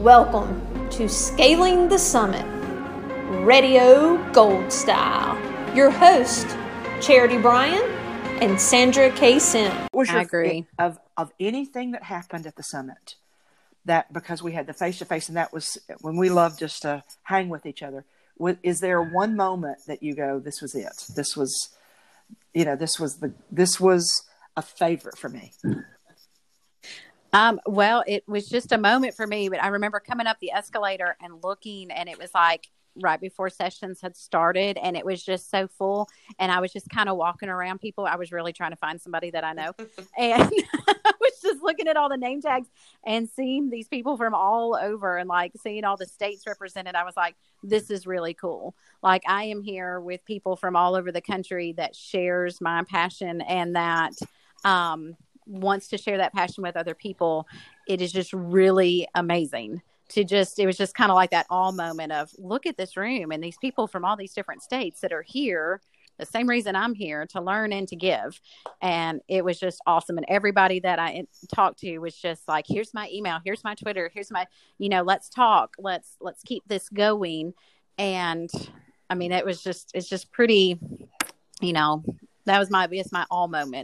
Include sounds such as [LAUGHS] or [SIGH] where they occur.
Welcome to Scaling the Summit, Radio Gold Style. Your host, Charity Bryan and Sandra K. Sim. was I agree. of of anything that happened at the summit that because we had the face to face and that was when we loved just to hang with each other is there one moment that you go this was it this was you know this was the this was a favorite for me Um, well, it was just a moment for me, but I remember coming up the escalator and looking, and it was like right before sessions had started, and it was just so full. And I was just kind of walking around people. I was really trying to find somebody that I know, [LAUGHS] and [LAUGHS] I was just looking at all the name tags and seeing these people from all over, and like seeing all the states represented. I was like, this is really cool. Like I am here with people from all over the country that shares my passion and that. Um, wants to share that passion with other people it is just really amazing to just it was just kind of like that all moment of look at this room and these people from all these different states that are here the same reason i'm here to learn and to give. And it was just awesome. And everybody that i talked to was just like here's my email here's my twitter here's my you know let's talk let's let's keep this going. And i mean it was just it's just pretty you know that was my it's my all moment